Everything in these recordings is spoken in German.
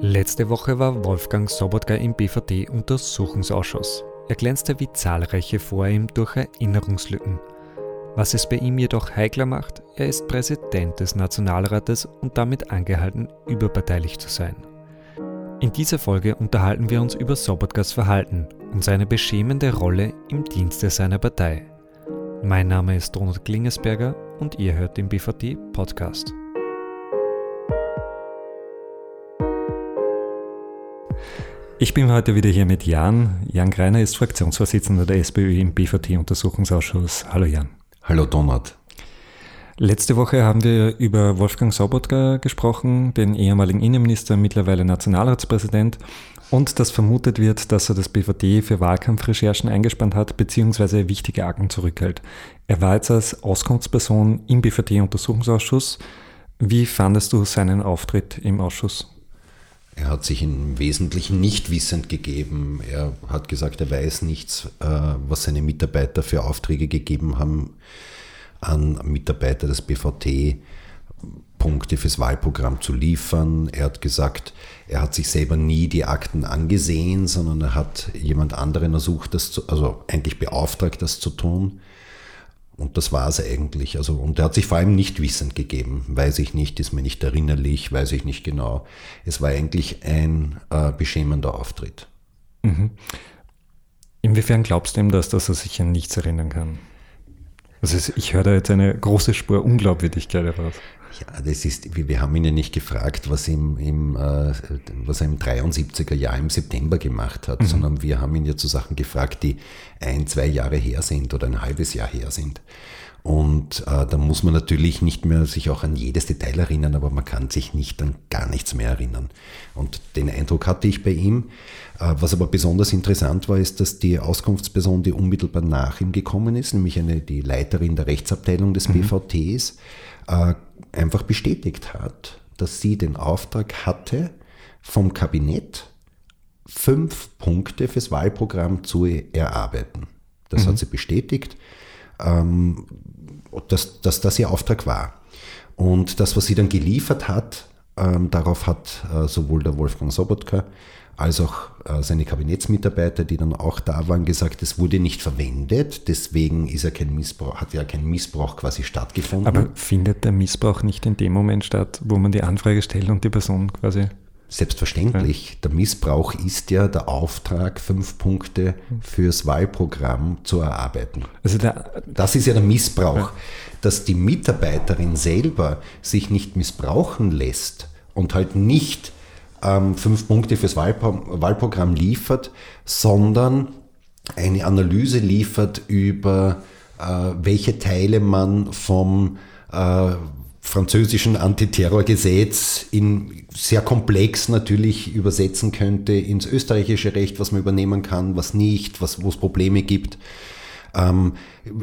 Letzte Woche war Wolfgang Sobotka im BVD-Untersuchungsausschuss. Er glänzte wie zahlreiche vor ihm durch Erinnerungslücken. Was es bei ihm jedoch heikler macht, er ist Präsident des Nationalrates und damit angehalten, überparteilich zu sein. In dieser Folge unterhalten wir uns über Sobotkas Verhalten und seine beschämende Rolle im Dienste seiner Partei. Mein Name ist Donald Klingesberger und ihr hört den BVD Podcast. Ich bin heute wieder hier mit Jan. Jan Greiner ist Fraktionsvorsitzender der SPÖ im BVT-Untersuchungsausschuss. Hallo Jan. Hallo Donald. Letzte Woche haben wir über Wolfgang Sobotka gesprochen, den ehemaligen Innenminister, mittlerweile Nationalratspräsident, und dass vermutet wird, dass er das BVD für Wahlkampfrecherchen eingespannt hat, beziehungsweise wichtige Akten zurückhält. Er war jetzt als Auskunftsperson im BVD-Untersuchungsausschuss. Wie fandest du seinen Auftritt im Ausschuss? Er hat sich im Wesentlichen nicht wissend gegeben. Er hat gesagt, er weiß nichts, äh, was seine Mitarbeiter für Aufträge gegeben haben an Mitarbeiter des BVT, Punkte fürs Wahlprogramm zu liefern. Er hat gesagt, er hat sich selber nie die Akten angesehen, sondern er hat jemand anderen ersucht, das zu, also eigentlich beauftragt, das zu tun. Und das war es eigentlich. Also, und er hat sich vor allem nicht wissend gegeben. Weiß ich nicht, ist mir nicht erinnerlich, weiß ich nicht genau. Es war eigentlich ein äh, beschämender Auftritt. Mhm. Inwiefern glaubst du ihm das, dass er sich an nichts erinnern kann? Also ich höre da jetzt eine große Spur Unglaubwürdigkeit heraus. Ja, das ist, wir haben ihn ja nicht gefragt, was, ihm, im, äh, was er im 73er Jahr im September gemacht hat, mhm. sondern wir haben ihn ja zu Sachen gefragt, die ein, zwei Jahre her sind oder ein halbes Jahr her sind. Und äh, da muss man natürlich nicht mehr sich auch an jedes Detail erinnern, aber man kann sich nicht an gar nichts mehr erinnern. Und den Eindruck hatte ich bei ihm. Äh, was aber besonders interessant war, ist, dass die Auskunftsperson, die unmittelbar nach ihm gekommen ist, nämlich eine, die Leiterin der Rechtsabteilung des mhm. BVTs, einfach bestätigt hat, dass sie den Auftrag hatte, vom Kabinett fünf Punkte fürs Wahlprogramm zu erarbeiten. Das mhm. hat sie bestätigt, ähm, dass, dass das ihr Auftrag war. Und das, was sie dann geliefert hat, ähm, darauf hat äh, sowohl der Wolfgang Sobotka als auch äh, seine Kabinettsmitarbeiter, die dann auch da waren, gesagt, es wurde nicht verwendet, deswegen ist ja kein Missbrauch, hat ja kein Missbrauch quasi stattgefunden. Aber findet der Missbrauch nicht in dem Moment statt, wo man die Anfrage stellt und die Person quasi Selbstverständlich. Der Missbrauch ist ja der Auftrag, fünf Punkte fürs Wahlprogramm zu erarbeiten. Also der, das ist ja der Missbrauch, ja. dass die Mitarbeiterin selber sich nicht missbrauchen lässt und halt nicht ähm, fünf Punkte fürs Wahlpro Wahlprogramm liefert, sondern eine Analyse liefert über äh, welche Teile man vom äh, französischen Antiterrorgesetz in sehr komplex natürlich übersetzen könnte ins österreichische Recht, was man übernehmen kann, was nicht, was, wo es Probleme gibt. Ähm,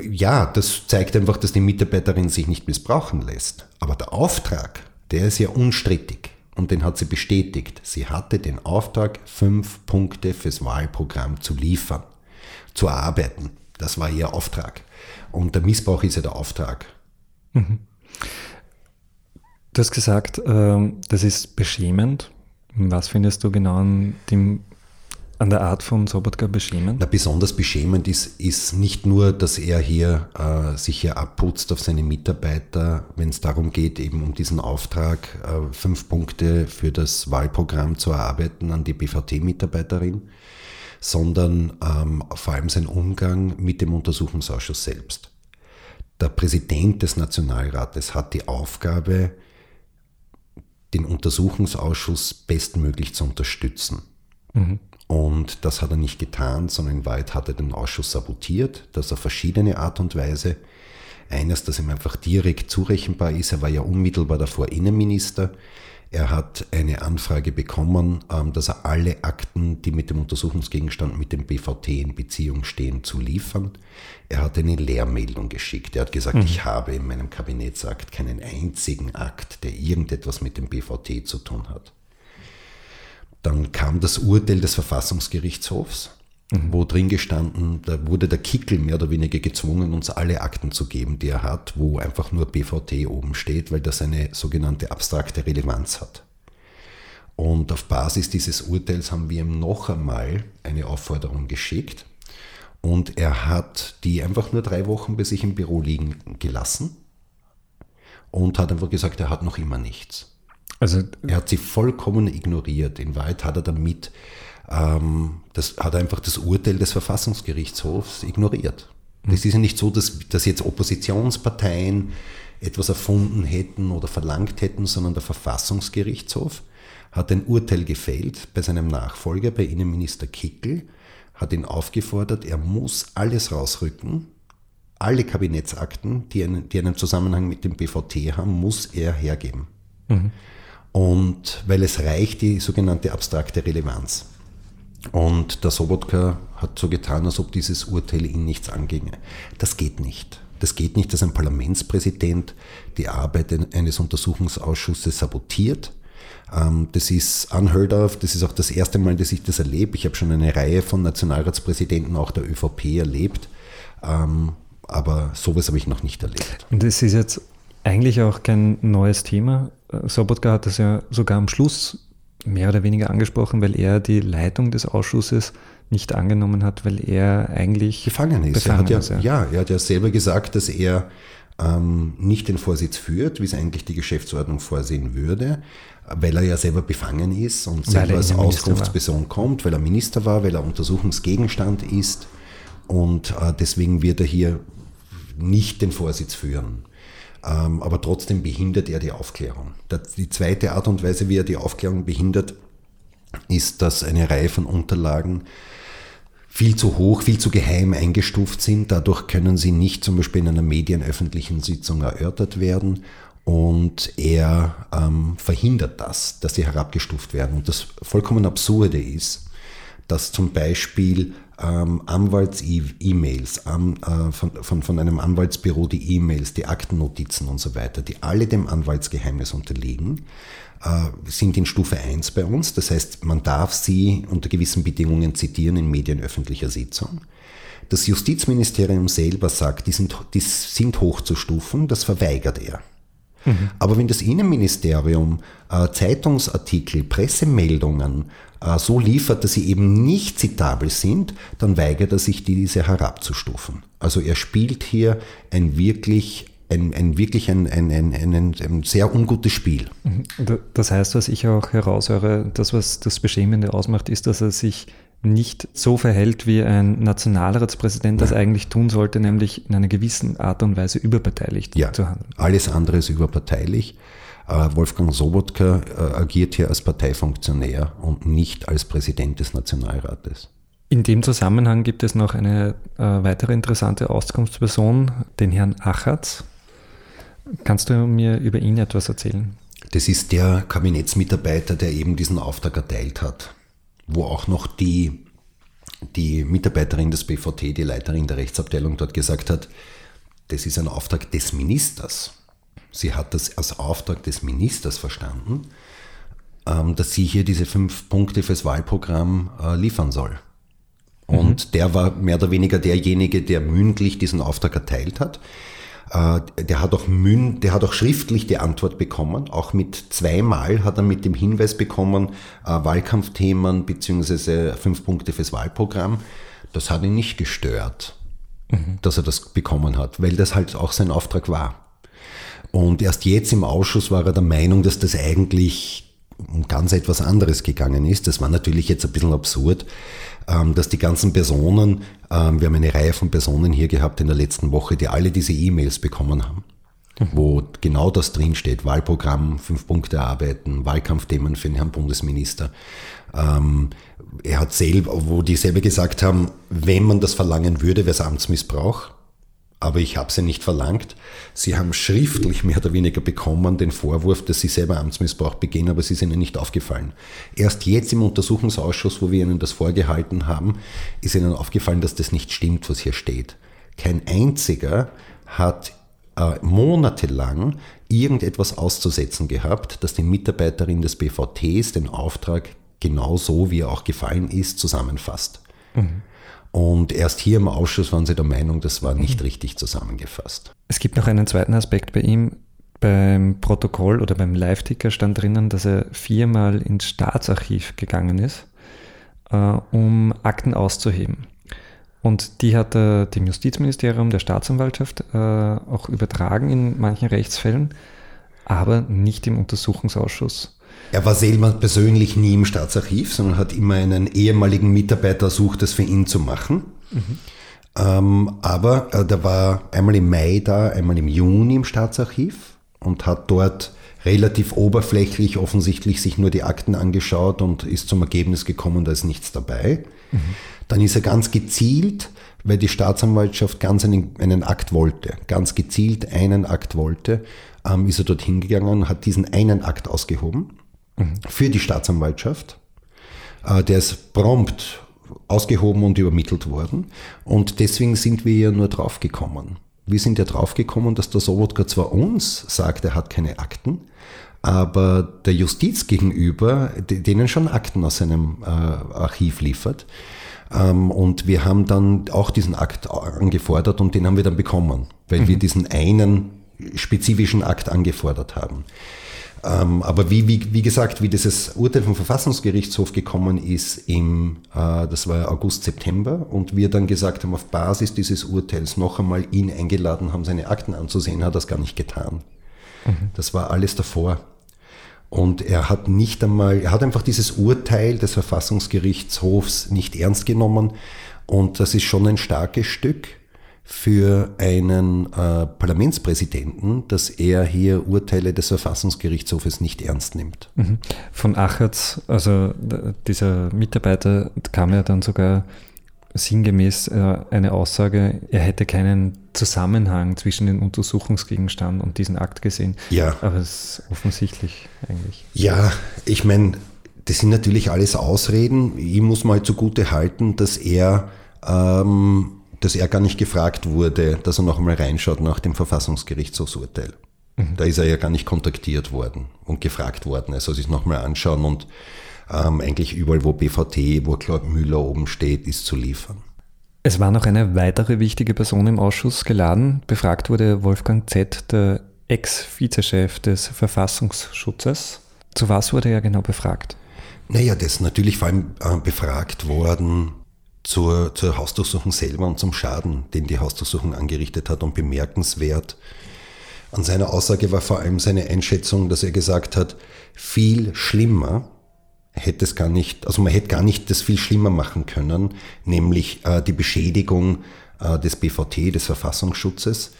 ja, das zeigt einfach, dass die Mitarbeiterin sich nicht missbrauchen lässt. Aber der Auftrag, der ist ja unstrittig und den hat sie bestätigt. Sie hatte den Auftrag, fünf Punkte fürs Wahlprogramm zu liefern, zu erarbeiten. Das war ihr Auftrag. Und der Missbrauch ist ja der Auftrag. Mhm. Du hast gesagt, ähm, das ist beschämend. Was findest du genau an dem an der Art von Sobotka beschämend? Na, besonders beschämend ist, ist nicht nur, dass er hier äh, sich hier abputzt auf seine Mitarbeiter, wenn es darum geht, eben um diesen Auftrag, äh, fünf Punkte für das Wahlprogramm zu erarbeiten an die BVT-Mitarbeiterin, sondern ähm, vor allem sein Umgang mit dem Untersuchungsausschuss selbst. Der Präsident des Nationalrates hat die Aufgabe, den Untersuchungsausschuss bestmöglich zu unterstützen. Mhm. Und das hat er nicht getan, sondern in Wahrheit hat er den Ausschuss sabotiert, das auf verschiedene Art und Weise. Eines, das ihm einfach direkt zurechenbar ist, er war ja unmittelbar davor Innenminister. Er hat eine Anfrage bekommen, ähm, dass er alle Akten, die mit dem Untersuchungsgegenstand mit dem BVT in Beziehung stehen, zu liefern. Er hat eine Lehrmeldung geschickt. Er hat gesagt, mhm. ich habe in meinem Kabinettsakt keinen einzigen Akt, der irgendetwas mit dem BVT zu tun hat. Dann kam das Urteil des Verfassungsgerichtshofs, mhm. wo drin gestanden, da wurde der Kickel mehr oder weniger gezwungen, uns alle Akten zu geben, die er hat, wo einfach nur BVT oben steht, weil das eine sogenannte abstrakte Relevanz hat. Und auf Basis dieses Urteils haben wir ihm noch einmal eine Aufforderung geschickt. Und er hat die einfach nur drei Wochen bei sich im Büro liegen gelassen und hat einfach gesagt, er hat noch immer nichts. Also er hat sie vollkommen ignoriert. In Wahrheit hat er damit, ähm, das hat er einfach das Urteil des Verfassungsgerichtshofs ignoriert. Mhm. Das ist ja nicht so, dass, dass jetzt Oppositionsparteien etwas erfunden hätten oder verlangt hätten, sondern der Verfassungsgerichtshof hat ein Urteil gefällt bei seinem Nachfolger, bei Innenminister Kickel, hat ihn aufgefordert, er muss alles rausrücken, alle Kabinettsakten, die einen, die einen Zusammenhang mit dem BVT haben, muss er hergeben. Mhm. Und weil es reicht die sogenannte abstrakte Relevanz. Und der Sobotka hat so getan, als ob dieses Urteil ihn nichts anginge. Das geht nicht. Das geht nicht, dass ein Parlamentspräsident die Arbeit eines Untersuchungsausschusses sabotiert. Ähm, das ist unheard of. Das ist auch das erste Mal, dass ich das erlebe. Ich habe schon eine Reihe von Nationalratspräsidenten auch der ÖVP erlebt. Ähm, aber sowas habe ich noch nicht erlebt. Und das ist jetzt eigentlich auch kein neues Thema. Sobotka hat das ja sogar am Schluss mehr oder weniger angesprochen, weil er die Leitung des Ausschusses nicht angenommen hat, weil er eigentlich gefangen ist. Befangen er hat ja, ja. ja, er hat ja selber gesagt, dass er ähm, nicht den Vorsitz führt, wie es eigentlich die Geschäftsordnung vorsehen würde, weil er ja selber befangen ist und selber als Auskunftsperson kommt, weil er Minister war, weil er Untersuchungsgegenstand ist und äh, deswegen wird er hier nicht den Vorsitz führen. Ähm, aber trotzdem behindert er die Aufklärung. Die zweite Art und Weise, wie er die Aufklärung behindert, ist, dass eine Reihe von Unterlagen viel zu hoch, viel zu geheim eingestuft sind. Dadurch können sie nicht zum Beispiel in einer medienöffentlichen Sitzung erörtert werden. Und er ähm, verhindert das, dass sie herabgestuft werden. Und das vollkommen Absurde ist, dass zum Beispiel ähm, Anwalts-E-Mails, äh, von, von, von einem Anwaltsbüro die E-Mails, die Aktennotizen und so weiter, die alle dem Anwaltsgeheimnis unterliegen, äh, sind in Stufe 1 bei uns. Das heißt, man darf sie unter gewissen Bedingungen zitieren in medienöffentlicher Sitzung. Das Justizministerium selber sagt, die sind, die sind hochzustufen, das verweigert er. Mhm. Aber wenn das Innenministerium äh, Zeitungsartikel, Pressemeldungen äh, so liefert, dass sie eben nicht zitabel sind, dann weigert er sich, diese herabzustufen. Also er spielt hier ein wirklich ein, ein wirklich ein, ein, ein, ein, ein sehr ungutes Spiel. Mhm. Das heißt, was ich auch heraushöre, das, was das Beschämende ausmacht, ist, dass er sich nicht so verhält, wie ein Nationalratspräsident das eigentlich tun sollte, nämlich in einer gewissen Art und Weise überparteilich ja, zu handeln. Alles andere ist überparteilich. Äh, Wolfgang Sobotka äh, agiert hier als Parteifunktionär und nicht als Präsident des Nationalrates. In dem Zusammenhang gibt es noch eine äh, weitere interessante Auskunftsperson, den Herrn Achatz. Kannst du mir über ihn etwas erzählen? Das ist der Kabinettsmitarbeiter, der eben diesen Auftrag erteilt hat wo auch noch die, die Mitarbeiterin des BVT, die Leiterin der Rechtsabteilung dort gesagt hat, das ist ein Auftrag des Ministers. Sie hat das als Auftrag des Ministers verstanden, ähm, dass sie hier diese fünf Punkte fürs Wahlprogramm äh, liefern soll. Und mhm. der war mehr oder weniger derjenige, der mündlich diesen Auftrag erteilt hat. Äh, der hat auch Mün, der hat auch schriftlich die Antwort bekommen. Auch mit zweimal hat er mit dem Hinweis bekommen, äh, Wahlkampfthemen beziehungsweise fünf Punkte fürs Wahlprogramm. Das hat ihn nicht gestört, mhm. dass er das bekommen hat, weil das halt auch sein Auftrag war. Und erst jetzt im Ausschuss war er der Meinung, dass das eigentlich um ganz etwas anderes gegangen ist. Das war natürlich jetzt ein bisschen absurd, dass die ganzen Personen, ähm, wir haben eine Reihe von Personen hier gehabt in der letzten Woche, die alle diese E-Mails bekommen haben, mhm. wo genau das drinsteht, Wahlprogramm, fünf Punkte arbeiten, Wahlkampfthemen für den Herrn Bundesminister. Ähm, er hat selber, wo die selber gesagt haben, wenn man das verlangen würde, wäre es Amtsmissbrauch aber ich habe sie nicht verlangt. Sie haben schriftlich mehr oder weniger bekommen den Vorwurf, dass sie selber Amtsmissbrauch begehen, aber es ist ihnen nicht aufgefallen. Erst jetzt im Untersuchungsausschuss, wo wir ihnen das vorgehalten haben, ist ihnen aufgefallen, dass das nicht stimmt, was hier steht. Kein einziger hat äh, monatelang irgendetwas auszusetzen gehabt, dass die Mitarbeiterin des BVTs den Auftrag genau so, wie er auch gefallen ist, zusammenfasst. Mhm. Und erst hier im Ausschuss waren sie der Meinung, das war nicht richtig zusammengefasst. Es gibt noch einen zweiten Aspekt bei ihm. Beim Protokoll oder beim Live-Ticker stand drinnen, dass er viermal ins Staatsarchiv gegangen ist, äh, um Akten auszuheben. Und die hat er dem Justizministerium, der Staatsanwaltschaft äh, auch übertragen in manchen Rechtsfällen, aber nicht im Untersuchungsausschuss. Er war selber persönlich nie im Staatsarchiv, sondern hat immer einen ehemaligen Mitarbeiter ersucht, das für ihn zu machen. Mhm. Ähm, aber äh, der war einmal im Mai da, einmal im Juni im Staatsarchiv und hat dort relativ oberflächlich offensichtlich sich nur die Akten angeschaut und ist zum Ergebnis gekommen, da ist nichts dabei. Mhm. Dann ist er ganz gezielt, weil die Staatsanwaltschaft ganz einen, einen Akt wollte, ganz gezielt einen Akt wollte, ähm, ist er dorthin gegangen, hat diesen einen Akt ausgehoben mhm. für die Staatsanwaltschaft. Äh, der ist prompt ausgehoben und übermittelt worden. Und deswegen sind wir ja nur draufgekommen. Wir sind ja draufgekommen, dass der Sobotka zwar uns sagt, er hat keine Akten, aber der Justiz gegenüber denen schon Akten aus seinem äh, Archiv liefert. Ähm, und wir haben dann auch diesen Akt angefordert und den haben wir dann bekommen, weil mhm. wir diesen einen spezifischen Akt angefordert haben. Ähm, aber wie, wie, wie gesagt, wie dieses Urteil vom Verfassungsgerichtshof gekommen ist im, äh, das war August, September, und wir dann gesagt haben, auf Basis dieses Urteils noch einmal ihn eingeladen haben, seine Akten anzusehen, hat er das gar nicht getan. Mhm. Das war alles davor. Und er hat nicht einmal, er hat einfach dieses Urteil des Verfassungsgerichtshofs nicht ernst genommen. Und das ist schon ein starkes Stück für einen äh, Parlamentspräsidenten, dass er hier Urteile des Verfassungsgerichtshofes nicht ernst nimmt. Mhm. Von Achertz, also dieser Mitarbeiter, kam ja dann sogar sinngemäß äh, eine Aussage, er hätte keinen Zusammenhang zwischen dem Untersuchungsgegenstand und diesem Akt gesehen. Ja. Aber es ist offensichtlich eigentlich. Ja, ich meine, das sind natürlich alles Ausreden. Ich muss mal zugute halten, dass er ähm, dass er gar nicht gefragt wurde, dass er noch einmal reinschaut nach dem Verfassungsgerichtshofsurteil. Mhm. Da ist er ja gar nicht kontaktiert worden und gefragt worden. Er soll sich nochmal anschauen und ähm, eigentlich überall, wo BVT, wo Claude Müller oben steht, ist zu liefern. Es war noch eine weitere wichtige Person im Ausschuss geladen. Befragt wurde Wolfgang Z., der Ex-Vizechef des Verfassungsschutzes. Zu was wurde er genau befragt? Naja, das ist natürlich vor allem äh, befragt worden zur, zur Hausdurchsuchung selber und zum Schaden, den die Hausdurchsuchung angerichtet hat. Und bemerkenswert an seiner Aussage war vor allem seine Einschätzung, dass er gesagt hat, viel schlimmer hätte es gar nicht, also man hätte gar nicht das viel schlimmer machen können, nämlich äh, die Beschädigung äh, des BVT, des Verfassungsschutzes.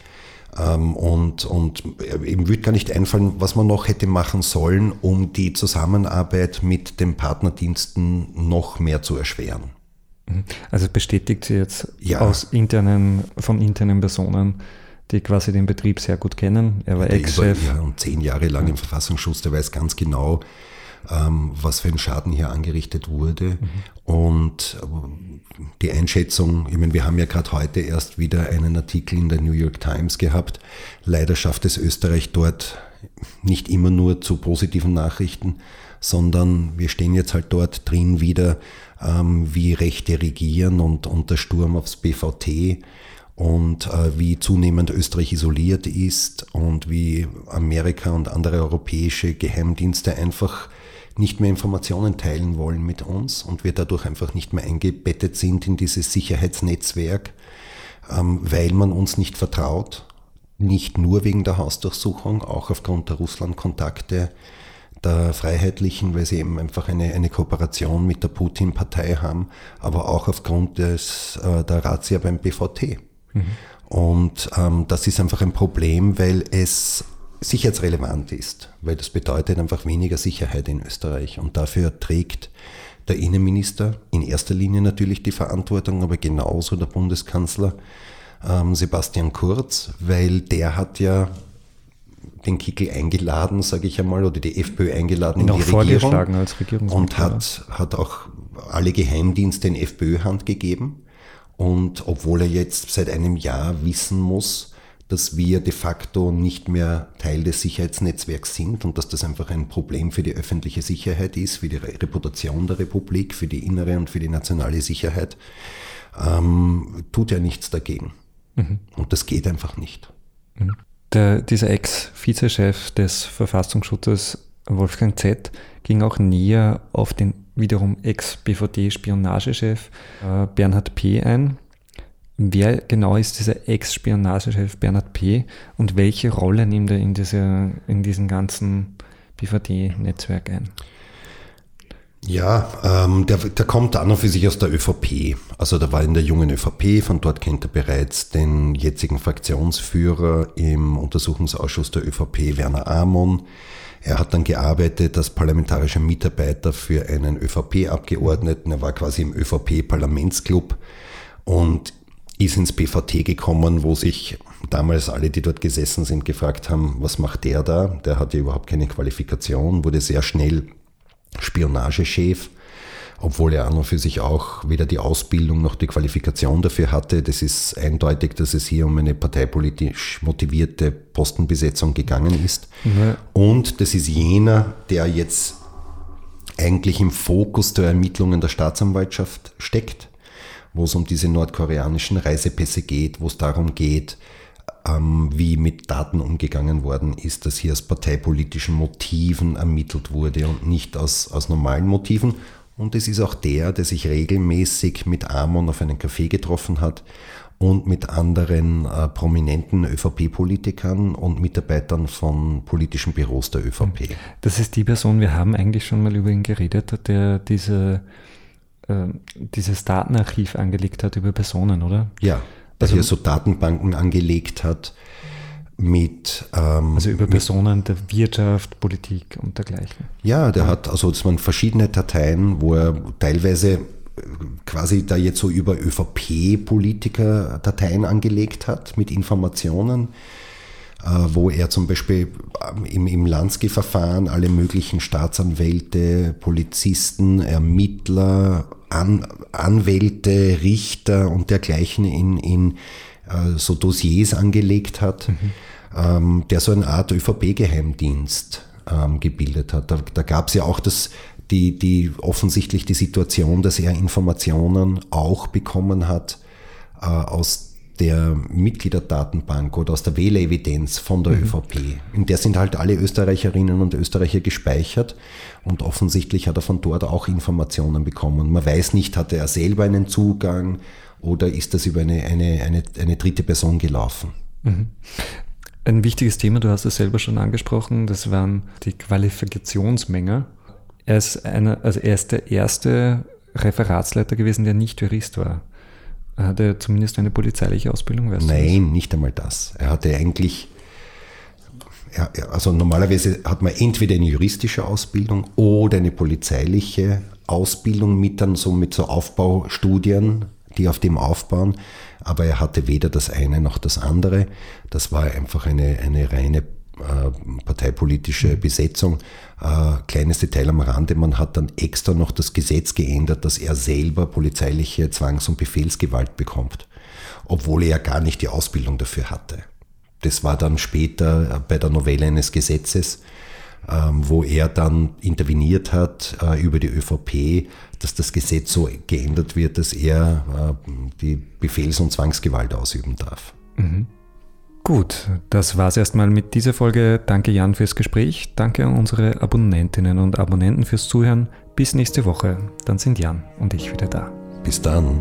Ähm, und, und ihm würde gar nicht einfallen, was man noch hätte machen sollen, um die Zusammenarbeit mit den Partnerdiensten noch mehr zu erschweren. Mhm. Also bestätigt sie jetzt ja. aus internen, von internen Personen, die quasi den Betrieb sehr gut kennen. Er war Ex-Chef. Ja, und zehn Jahre lang ja. im Verfassungsschutz, der weiß ganz genau, ähm, was für ein Schaden hier angerichtet wurde. Mhm. Und äh, die Einschätzung, ich meine, wir haben ja gerade heute erst wieder einen Artikel in der New York Times gehabt. Leider schafft es Österreich dort nicht immer nur zu positiven Nachrichten, sondern wir stehen jetzt halt dort drin wieder, ähm, wie Rechte regieren und, und der Sturm aufs BVT und äh, wie zunehmend Österreich isoliert ist und wie Amerika und andere europäische Geheimdienste einfach nicht mehr Informationen teilen wollen mit uns und wir dadurch einfach nicht mehr eingebettet sind in dieses Sicherheitsnetzwerk, ähm, weil man uns nicht vertraut. Nicht nur wegen der Hausdurchsuchung, auch aufgrund der Russland-Kontakte der Freiheitlichen, weil sie eben einfach eine, eine Kooperation mit der Putin-Partei haben, aber auch aufgrund des, äh, der Razzia beim BVT. Mhm. Und ähm, das ist einfach ein Problem, weil es sicherheitsrelevant ist, weil das bedeutet einfach weniger Sicherheit in Österreich. Und dafür trägt der Innenminister in erster Linie natürlich die Verantwortung, aber genauso der Bundeskanzler ähm, Sebastian Kurz, weil der hat ja den Kickel eingeladen, sage ich einmal, oder die FPÖ eingeladen in die Regierung als und hat, hat auch alle Geheimdienste in FPÖ-Hand gegeben. Und obwohl er jetzt seit einem Jahr wissen muss, dass wir de facto nicht mehr Teil des Sicherheitsnetzwerks sind und dass das einfach ein Problem für die öffentliche Sicherheit ist, für die Reputation der Republik, für die innere und für die nationale Sicherheit, ähm, tut er nichts dagegen. Mhm. Und das geht einfach nicht. Mhm. Der, dieser Ex-Vizechef des Verfassungsschutzes Wolfgang Z ging auch näher auf den wiederum Ex-BVD-Spionagechef äh, Bernhard P. ein. Wer genau ist dieser Ex-Spionagechef Bernhard P. und welche Rolle nimmt er in, dieser, in diesem ganzen BVD-Netzwerk ein? Ja, ähm, der, der kommt an und für sich aus der ÖVP. Also der war in der jungen ÖVP, von dort kennt er bereits den jetzigen Fraktionsführer im Untersuchungsausschuss der ÖVP, Werner Amon. Er hat dann gearbeitet als parlamentarischer Mitarbeiter für einen ÖVP-Abgeordneten. Er war quasi im ÖVP-Parlamentsclub und ist ins BVT gekommen, wo sich damals alle, die dort gesessen sind, gefragt haben, was macht der da? Der hatte überhaupt keine Qualifikation, wurde sehr schnell Spionagechef, obwohl er an und für sich auch weder die Ausbildung noch die Qualifikation dafür hatte. Das ist eindeutig, dass es hier um eine parteipolitisch motivierte Postenbesetzung gegangen ist. Ja. Und das ist jener, der jetzt eigentlich im Fokus der Ermittlungen der Staatsanwaltschaft steckt, wo es um diese nordkoreanischen Reisepässe geht, wo es darum geht, ähm, wie mit Daten umgegangen worden ist, dass hier aus parteipolitischen Motiven ermittelt wurde und nicht aus, aus normalen Motiven. Und es ist auch der, der sich regelmäßig mit Amon auf einen Café getroffen hat und mit anderen äh, prominenten ÖVP-Politikern und Mitarbeitern von politischen Büros der ÖVP. Das ist die Person, wir haben eigentlich schon mal über ihn geredet, der diese, äh, dieses Datenarchiv angelegt hat über Personen, oder? Ja also, hier so Datenbanken angelegt hat mit. Ähm, also über Personen der Wirtschaft, Politik und dergleichen. Ja, der hat, also es waren verschiedene Dateien, wo er teilweise äh, quasi da jetzt so über ÖVP-Politiker Dateien angelegt hat mit Informationen, wo er zum Beispiel ähm, im, im Lansky-Verfahren alle möglichen Staatsanwälte, Polizisten, Ermittler, An Anwälte, Richter und dergleichen in, in äh, so Dossiers angelegt hat, mhm. ähm, der so eine Art ÖVP-Geheimdienst ähm, gebildet hat. Da, da gab es ja auch das, die, die offensichtlich die Situation, dass er Informationen auch bekommen hat äh, aus der Mitgliederdatenbank oder aus der Wählerevidenz von der mhm. ÖVP. In der sind halt alle Österreicherinnen und Österreicher gespeichert und offensichtlich hat er von dort auch Informationen bekommen. Man weiß nicht, hatte er selber einen Zugang oder ist das über eine, eine, eine, eine dritte Person gelaufen. Mhm. Ein wichtiges Thema, du hast es selber schon angesprochen, das waren die Qualifikationsmenge. Er ist, einer, also er ist der erste Referatsleiter gewesen, der nicht Jurist war. Hat er zumindest eine polizeiliche Ausbildung? Weißt Nein, nicht einmal das. Er hatte eigentlich, er, also normalerweise hat man entweder eine juristische Ausbildung oder eine polizeiliche Ausbildung mit dann so mit so Aufbaustudien, die auf dem aufbauen. Aber er hatte weder das eine noch das andere. Das war einfach eine, eine reine parteipolitische mhm. Besetzung. Äh, kleines Detail am Rande, man hat dann extra noch das Gesetz geändert, dass er selber polizeiliche Zwangs- und Befehlsgewalt bekommt, obwohl er gar nicht die Ausbildung dafür hatte. Das war dann später äh, bei der Novelle eines Gesetzes, ähm, wo er dann interveniert hat äh, über die ÖVP, dass das Gesetz so geändert wird, dass er äh, die Befehls- und Zwangsgewalt ausüben darf. Mhm. Gut, das war's erstmal mit dieser Folge. Danke Jan fürs Gespräch. Danke an unsere Abonnentinnen und Abonnenten fürs Zuhören. Bis nächste Woche. Dann sind Jan und ich wieder da. Bis dann.